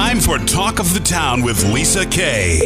Time for Talk of the Town with Lisa Kay.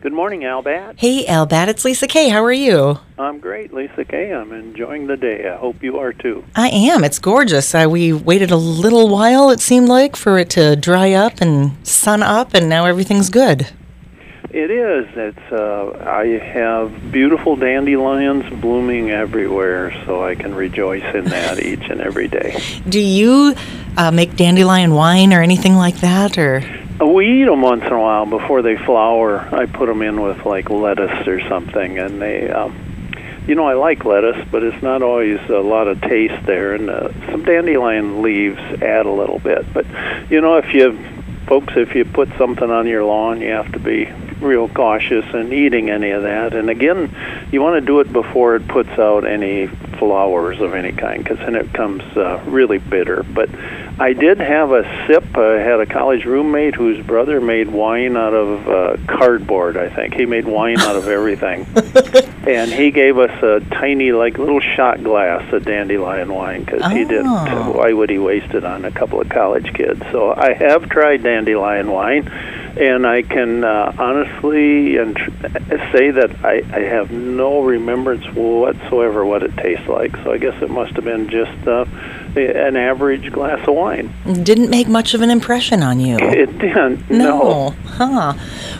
Good morning, Al Batt. Hey, Al Batt, it's Lisa Kay. How are you? I'm great, Lisa Kay. I'm enjoying the day. I hope you are too. I am. It's gorgeous. Uh, we waited a little while, it seemed like, for it to dry up and sun up, and now everything's good. It is. It's. Uh, I have beautiful dandelions blooming everywhere, so I can rejoice in that each and every day. Do you uh, make dandelion wine or anything like that, or? Uh, we eat them once in a while before they flower. I put them in with like lettuce or something, and they. Um, you know, I like lettuce, but it's not always a lot of taste there, and uh, some dandelion leaves add a little bit. But you know, if you folks, if you put something on your lawn, you have to be real cautious in eating any of that. And again, you want to do it before it puts out any flowers of any kind, because then it comes uh, really bitter. But I did have a sip. I had a college roommate whose brother made wine out of uh, cardboard. I think he made wine out of everything, and he gave us a tiny, like little shot glass of dandelion wine because oh. he didn't. Why would he waste it on a couple of college kids? So I have tried dandelion wine and I can uh, honestly and say that I, I have no remembrance whatsoever what it tastes like. So I guess it must have been just uh, an average glass of wine. Didn't make much of an impression on you. It didn't. No. no. Huh.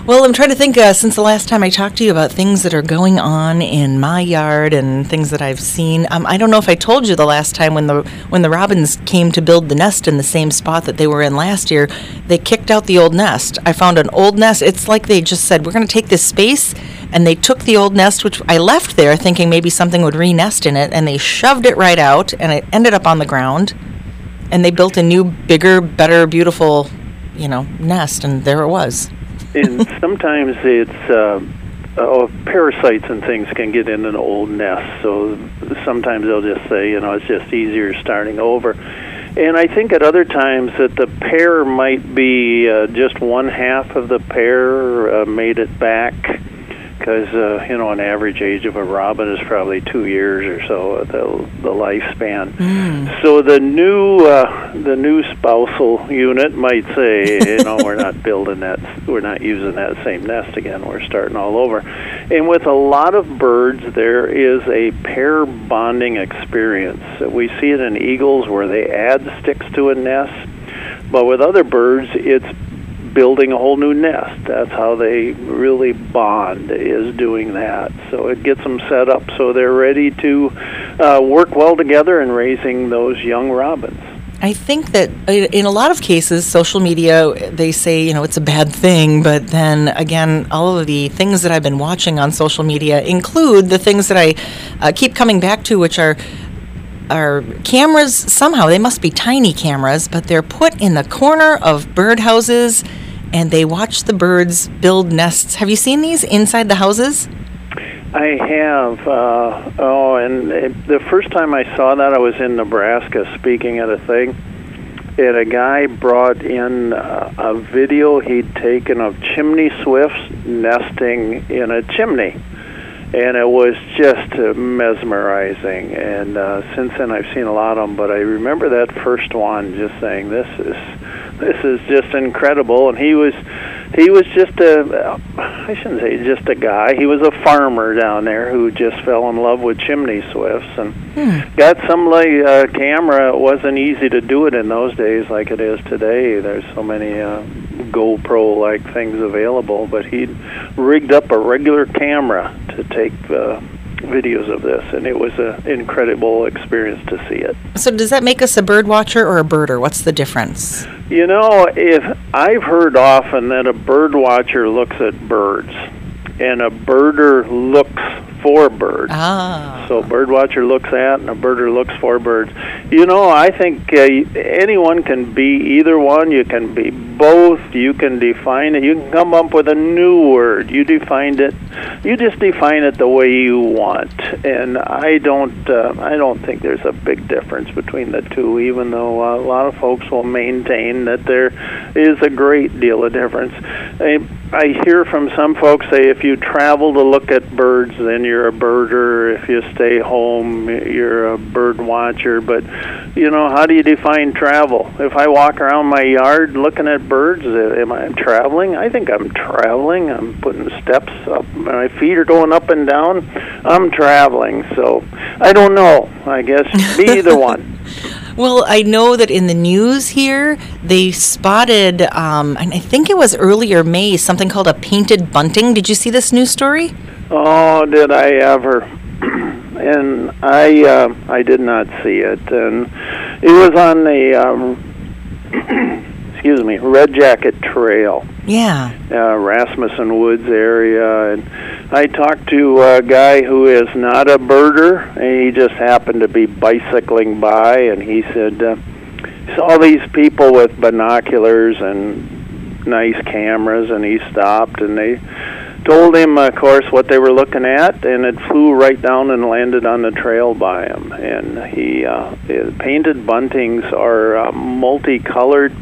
Well, I'm trying to think uh, since the last time I talked to you about things that are going on in my yard and things that I've seen. Um, I don't know if I told you the last time when the when the robins came to build the nest in the same spot that they were in last year, they kicked out the old nest. I found an old nest. It's like they just said, "We're going to take this space," and they took the old nest, which I left there, thinking maybe something would re-nest in it, and they shoved it right out, and it ended up on the ground. And they built a new, bigger, better, beautiful, you know, nest, and there it was and sometimes it's uh, oh, parasites and things can get in an old nest. So sometimes they'll just say, you know, it's just easier starting over. And I think at other times that the pair might be uh, just one half of the pair uh, made it back because uh, you know an average age of a robin is probably two years or so uh, the the lifespan. Mm. So the new uh, the new spousal unit might say, you know, we're not building that, we're not using that same nest again. We're starting all over. And with a lot of birds, there is a pair bonding experience. We see it in eagles where they add sticks to a nest. But with other birds, it's building a whole new nest. That's how they really bond is doing that. So it gets them set up so they're ready to uh, work well together in raising those young robins. I think that uh, in a lot of cases, social media, they say, you know, it's a bad thing. But then again, all of the things that I've been watching on social media include the things that I uh, keep coming back to, which are are cameras somehow they must be tiny cameras but they're put in the corner of birdhouses and they watch the birds build nests have you seen these inside the houses I have. Uh, oh, and it, the first time I saw that, I was in Nebraska speaking at a thing, and a guy brought in uh, a video he'd taken of chimney swifts nesting in a chimney and it was just mesmerizing. And uh, since then, I've seen a lot of them. But I remember that first one, just saying, "This is this is just incredible." And he was he was just a I shouldn't say just a guy. He was a farmer down there who just fell in love with chimney swifts and hmm. got some like uh, camera. It wasn't easy to do it in those days like it is today. There's so many uh, GoPro like things available, but he rigged up a regular camera to take uh, videos of this, and it was an incredible experience to see it. So, does that make us a bird watcher or a birder? What's the difference? You know, if I've heard often that a bird watcher looks at birds, and a birder looks for birds. Ah. So birdwatcher looks at and a birder looks for birds. You know, I think uh, anyone can be either one. You can be both. You can define it. You can come up with a new word. You define it. You just define it the way you want. And I don't. Uh, I don't think there's a big difference between the two. Even though uh, a lot of folks will maintain that there is a great deal of difference. I, I hear from some folks say if you you travel to look at birds, then you're a birder. If you stay home, you're a bird watcher. But you know, how do you define travel? If I walk around my yard looking at birds, uh, am I traveling? I think I'm traveling. I'm putting steps up. My feet are going up and down. I'm traveling. So I don't know. I guess be either one. Well, I know that in the news here, they spotted, um, and I think it was earlier May, something called a painted bunting. Did you see this news story? Oh, did I ever? and I, uh, I did not see it, and it was on the, um, excuse me, Red Jacket Trail. Yeah. Uh, Rasmussen Woods area, and I talked to a guy who is not a birder, and he just happened to be bicycling by, and he said, uh, saw these people with binoculars and nice cameras, and he stopped, and they told him, of course, what they were looking at, and it flew right down and landed on the trail by him. And he, uh, painted buntings are uh, multicolored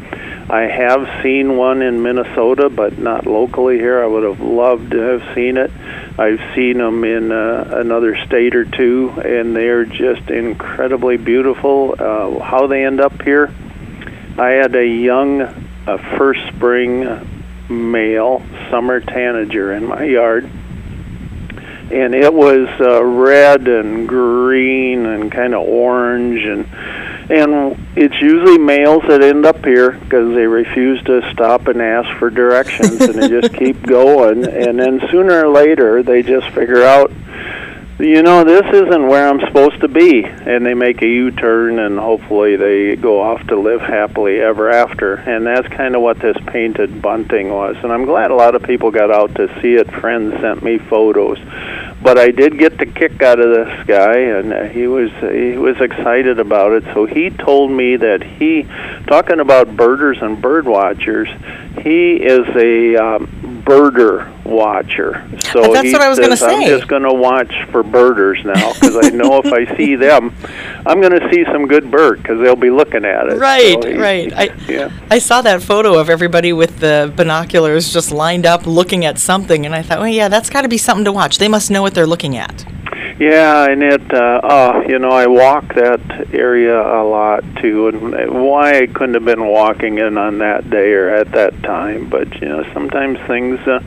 I have seen one in Minnesota, but not locally here. I would have loved to have seen it. I've seen them in uh, another state or two, and they're just incredibly beautiful. Uh, how they end up here, I had a young uh, first spring male summer tanager in my yard, and it was uh, red and green and kind of orange and and it's usually males that end up here because they refuse to stop and ask for directions and they just keep going. And then sooner or later they just figure out you know this isn't where i'm supposed to be. And they make a u-turn and hopefully they go off to live happily ever after. And that's kind of what this painted bunting was. And i'm glad a lot of people got out to see it. Friends sent me photos but I did get the kick out of this guy, and uh, he was he was excited about it. So he told me that he, talking about birders and bird watchers, he is a um, birder watcher. So that's what I was going to say. I'm just going to watch for birders now because I know if I see them, I'm going to see some good bird because they'll be looking at it. Right, so he, right. I yeah. I saw that photo of everybody with the binoculars just lined up looking at something, and I thought, well, yeah, that's got to be something to watch. They must know what they're looking at. Yeah, and it, uh, uh, you know, I walk that area a lot too, and why I couldn't have been walking in on that day or at that time, but you know, sometimes things, uh,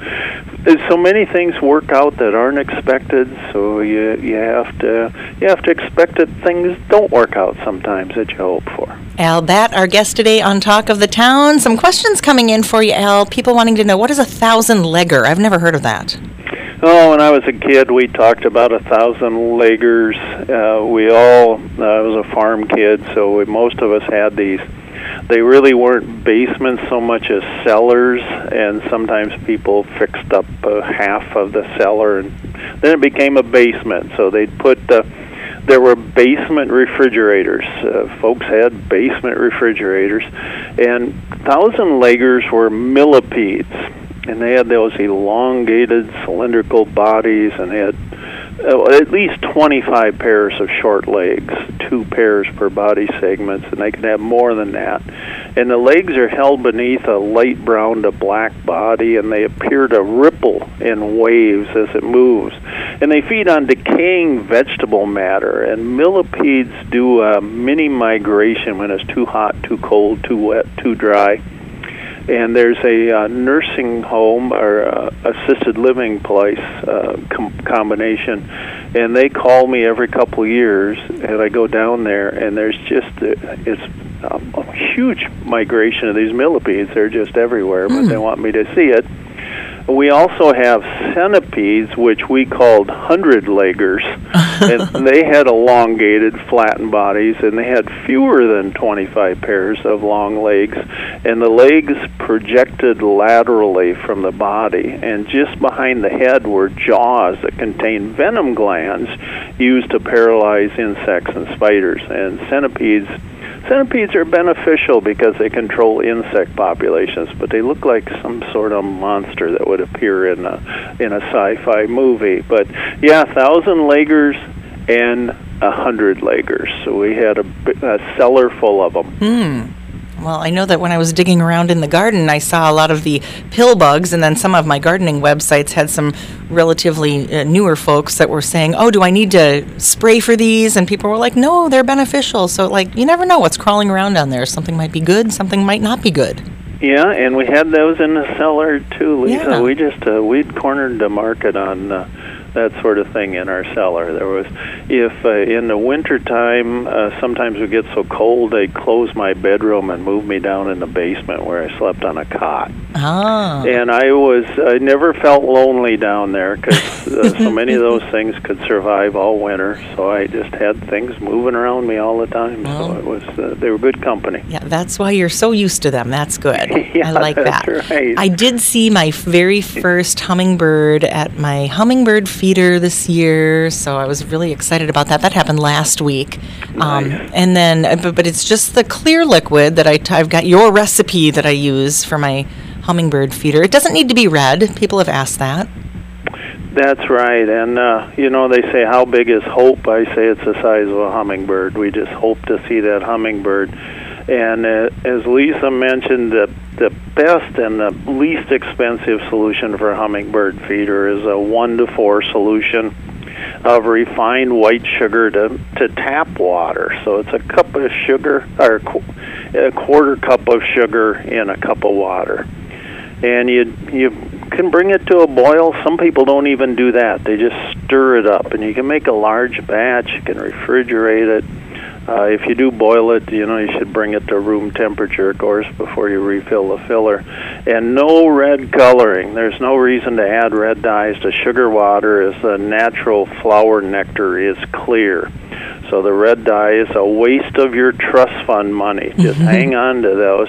so many things work out that aren't expected, so you you have to you have to expect that things don't work out sometimes that you hope for. Al Batt, our guest today on Talk of the Town. Some questions coming in for you, Al. People wanting to know what is a thousand legger. I've never heard of that. Oh, when I was a kid, we talked about a thousand leggers. Uh, we all, uh, I was a farm kid, so we, most of us had these. They really weren't basements so much as cellars, and sometimes people fixed up uh, half of the cellar, and then it became a basement. So they'd put. Uh, there were basement refrigerators. Uh, folks had basement refrigerators, and thousand leggers were millipedes and they had those elongated cylindrical bodies and they had uh, at least 25 pairs of short legs, two pairs per body segments, and they can have more than that. And the legs are held beneath a light brown to black body, and they appear to ripple in waves as it moves. And they feed on decaying vegetable matter, and millipedes do a mini migration when it's too hot, too cold, too wet, too dry and there's a uh, nursing home or uh, assisted living place uh, com- combination, and they call me every couple of years, and I go down there, and there's just uh, it's um, a huge migration of these millipedes. They're just everywhere, but mm. they want me to see it we also have centipedes, which we called hundred leggers, and they had elongated, flattened bodies, and they had fewer than 25 pairs of long legs, and the legs projected laterally from the body, and just behind the head were jaws that contained venom glands used to paralyze insects and spiders. And centipedes Centipedes are beneficial because they control insect populations, but they look like some sort of monster that would appear in a in a sci-fi movie. But yeah, thousand leggers and a hundred leggers. So we had a, a cellar full of them. Hmm. Well, I know that when I was digging around in the garden, I saw a lot of the pill bugs, and then some of my gardening websites had some relatively uh, newer folks that were saying, "Oh, do I need to spray for these?" And people were like, "No, they're beneficial." So, like, you never know what's crawling around down there. Something might be good, something might not be good. Yeah, and we had those in the cellar too, Lisa. Yeah. We just uh, we'd cornered the market on uh, that sort of thing in our cellar. There was, if uh, in the winter time, uh, sometimes we get so cold, they'd close my bedroom and move me down in the basement where I slept on a cot. Ah. And I was, I never felt lonely down there because uh, so many of those things could survive all winter. So I just had things moving around me all the time. Well. so it was, uh, they were good company. Yeah, that's why you're so used to them. That's good. Yeah, I like that. right. I did see my very first hummingbird at my hummingbird feeder this year, so I was really excited about that. That happened last week. Um, Nice. and then, uh, but, but it's just the clear liquid that I t- I've got your recipe that I use for my hummingbird feeder. It doesn't need to be red. People have asked that. That's right, and uh, you know they say how big is hope? I say it's the size of a hummingbird. We just hope to see that hummingbird. And uh, as Lisa mentioned, the the best and the least expensive solution for a hummingbird feeder is a one to four solution of refined white sugar to to tap water. So it's a cup of sugar or a quarter cup of sugar in a cup of water and you you can bring it to a boil. Some people don't even do that; they just stir it up, and you can make a large batch. You can refrigerate it. Uh, if you do boil it, you know you should bring it to room temperature, of course, before you refill the filler. And no red coloring. There's no reason to add red dyes to sugar water, as the natural flower nectar is clear. So the red dye is a waste of your trust fund money. Just hang on to those.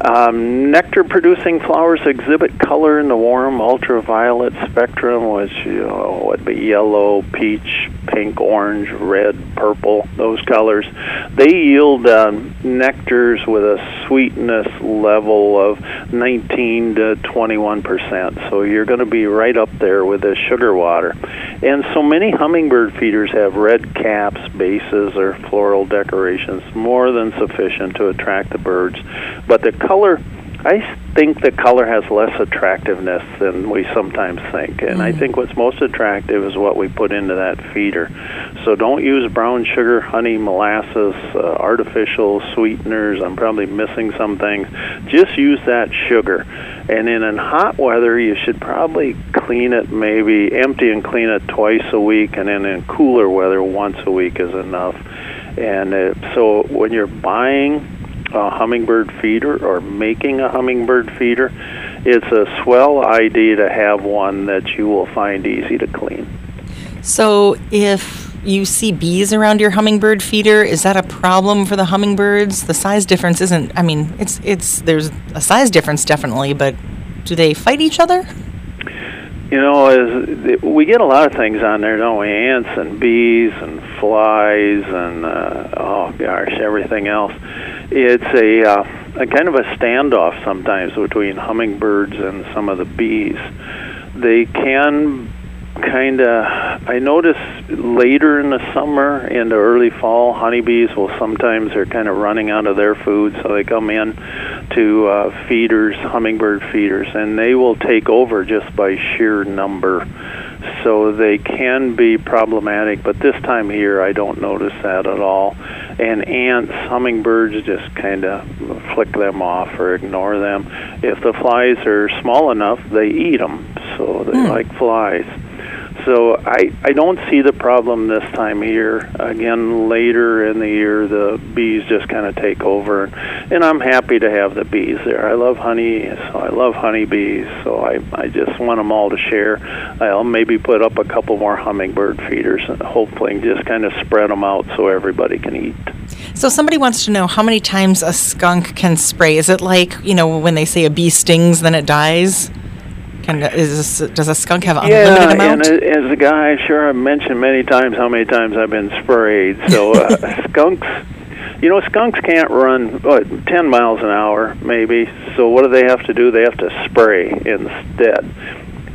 Um, nectar producing flowers exhibit color in the warm ultraviolet spectrum, which you know, would be yellow, peach, pink, orange, red, purple, those colors. They yield um, nectars with a sweetness level of 19 to 21 percent. So you're going to be right up there with the sugar water. And so many hummingbird feeders have red caps, bases, or floral decorations, more than sufficient to attract the birds. But the color, I think the color has less attractiveness than we sometimes think. And I think what's most attractive is what we put into that feeder. So don't use brown sugar, honey, molasses, uh, artificial sweeteners. I'm probably missing some things. Just use that sugar. And in, in hot weather, you should probably clean it, maybe empty and clean it twice a week. And then in cooler weather, once a week is enough. And uh, so when you're buying a hummingbird feeder or making a hummingbird feeder, it's a swell idea to have one that you will find easy to clean. So if you see bees around your hummingbird feeder, is that a problem for the hummingbirds? The size difference isn't. I mean, it's it's there's a size difference definitely, but do they fight each other? You know, as we get a lot of things on there, don't we? Ants and bees and flies and uh, oh gosh, everything else. It's a, uh, a kind of a standoff sometimes between hummingbirds and some of the bees. They can kind of i notice later in the summer into early fall honeybees will sometimes they're kind of running out of their food so they come in to uh, feeders hummingbird feeders and they will take over just by sheer number. So they can be problematic but this time of year i don't notice that at all. And ants hummingbirds just kind of flick them off or ignore them. If the flies are small enough they eat them so they like flies so I, I don't see the problem this time of year. Again, later in the year, the bees just kind of take over, and I'm happy to have the bees there. I love honey, so I love honeybees. So I, I just want them all to share. I'll maybe put up a couple more hummingbird feeders, and hopefully just kind of spread them out so everybody can eat. So somebody wants to know how many times a skunk can spray. Is it like you know when they say a bee stings, then it dies? Can is this, does a skunk have unlimited yeah, amount? and as a guy, sure, I've mentioned many times how many times I've been sprayed. So uh, skunks, you know, skunks can't run what, 10 miles an hour, maybe. So what do they have to do? They have to spray instead.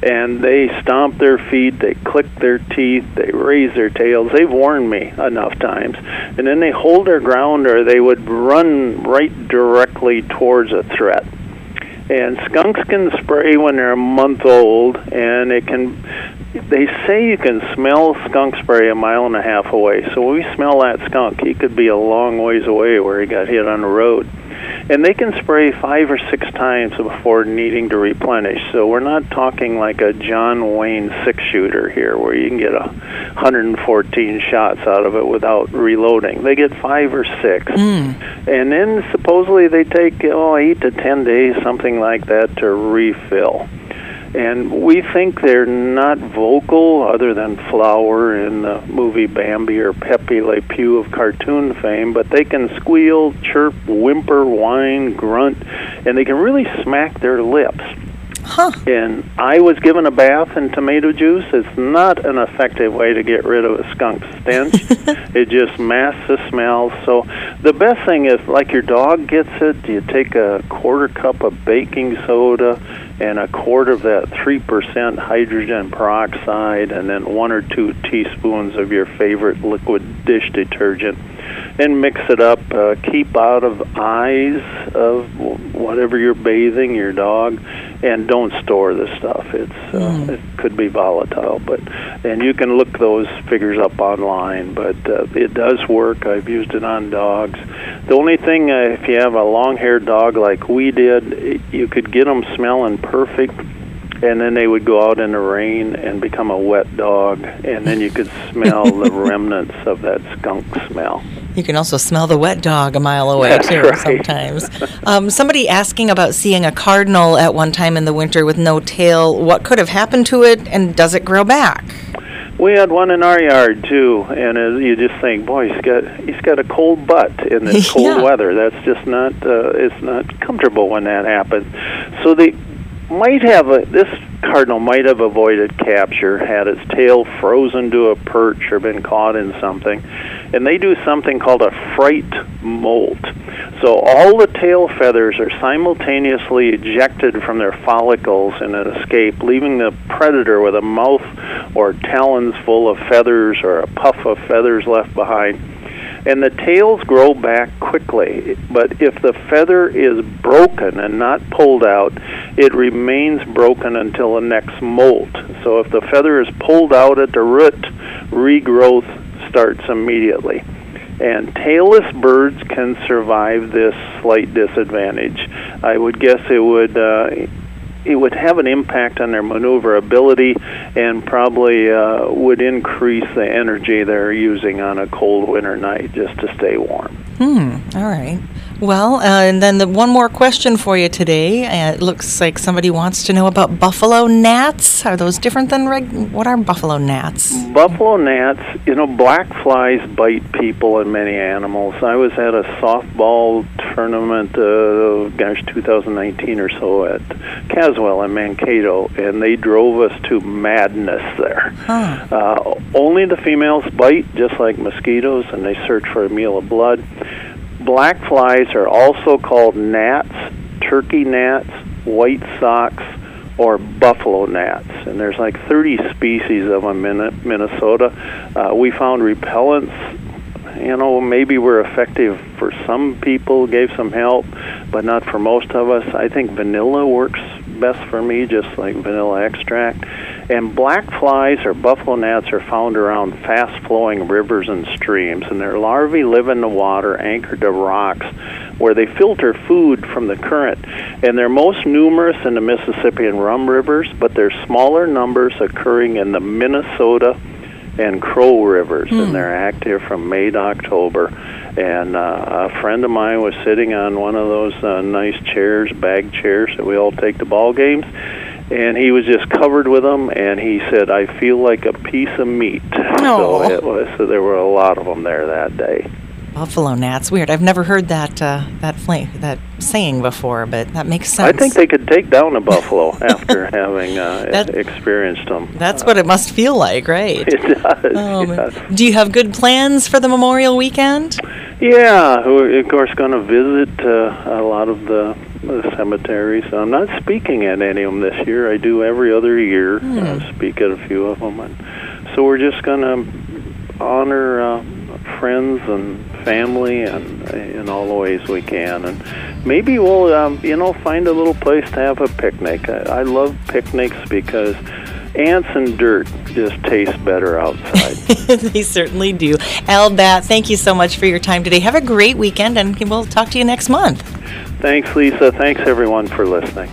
and they stomp their feet, they click their teeth, they raise their tails. They've warned me enough times. And then they hold their ground or they would run right directly towards a threat. And skunks can spray when they're a month old, and it can. They say you can smell skunk spray a mile and a half away. So when we smell that skunk, he could be a long ways away where he got hit on the road and they can spray five or six times before needing to replenish. So we're not talking like a John Wayne six shooter here, where you can get a 114 shots out of it without reloading. They get five or six, Mm. and then supposedly they take oh eight to ten days, something like that, to refill. And we think they're not vocal, other than Flower in the movie Bambi or Pepe Le Pew of cartoon fame, but they can squeal, chirp, whimper, whine, grunt, and they can really smack their lips. Huh. And I was given a bath in tomato juice. It's not an effective way to get rid of a skunk stench. it just masks the smell. So the best thing is, like your dog gets it, do you take a quarter cup of baking soda and a quarter of that 3% hydrogen peroxide, and then one or two teaspoons of your favorite liquid dish detergent and mix it up. Uh, keep out of eyes of whatever you're bathing your dog, and don't store the stuff. It's uh, it could be volatile, but and you can look those figures up online. But uh, it does work. I've used it on dogs. The only thing, uh, if you have a long-haired dog like we did, it, you could get them smelling perfect and then they would go out in the rain and become a wet dog, and then you could smell the remnants of that skunk smell. You can also smell the wet dog a mile away That's too. right. Sometimes. Um, somebody asking about seeing a cardinal at one time in the winter with no tail. What could have happened to it, and does it grow back? We had one in our yard too, and uh, you just think, boy, he's got he's got a cold butt in this cold Yeah. weather. That's just not uh, it's not comfortable when that happens. So they might have a this cardinal might have avoided capture had its tail frozen to a perch or been caught in something, and they do something called a fright molt. So all the tail feathers are simultaneously ejected from their follicles in an escape, leaving the predator with a mouth or talons full of feathers or a puff of feathers left behind. And the tails grow back quickly, but if the feather is broken and not pulled out, it remains broken until the next molt. So if the feather is pulled out at the root, regrowth starts immediately. And tailless birds can survive this slight disadvantage. I would guess it would uh, it would have an impact on their maneuverability and probably uh, would increase the energy they're using on a cold winter night just to stay warm. Hmm. All right. Well, uh, and then the one more question for you today. Uh, it looks like somebody wants to know about buffalo gnats. Are those different than reg- what are buffalo gnats? Buffalo gnats, you know, black flies bite people and many animals. I was at a softball tournament, uh, gosh, 2019 or so at Caswell in Mankato, and they drove us to madness there. Huh. Uh, only the females bite, just like mosquitoes, and they search for a meal of blood. Black flies are also called gnats, turkey gnats, white socks, or buffalo gnats. And there's like 30 species of them in Minnesota. Uh, we found repellents you know, maybe were effective for some people, gave some help, but not for most of us. I think vanilla works best for me, just like vanilla extract. And black flies or buffalo gnats are found around fast flowing rivers and streams, and their larvae live in the water anchored to rocks where they filter food from the current. And they're most numerous in the Mississippi and Rum rivers, but there's smaller numbers occurring in the Minnesota and Crow rivers, and they're active from May to October. And uh, a friend of mine was sitting on one of those uh, nice chairs, bag chairs that we all take to ball games, and he was just covered with them. And he said, "I feel like a piece of meat." Aw. So it was. So there were a lot of them there that day. Buffalo gnats. Weird. I've never heard that uh, that fla- that saying before, but that makes sense. I think they could take down a buffalo after having uh, That- experienced them. That's what it must feel like, right? it does. Oh, yes. Do you have good plans for the Memorial Weekend? Yeah, we're of course going to visit uh, a lot of the the cemeteries. I'm not speaking at any of them this year. I do every other year. I speak at a few of them, and so we're just going to honor uh, friends and family and in all the ways we can. And maybe we'll, um, you know, find a little place to have a picnic. I, I love picnics because ants and dirt just taste better outside. they certainly do. Al Batt, thank you so much for your time today. Have a great weekend, and we'll talk to you next month. Thanks, Lisa. Thanks, everyone, for listening.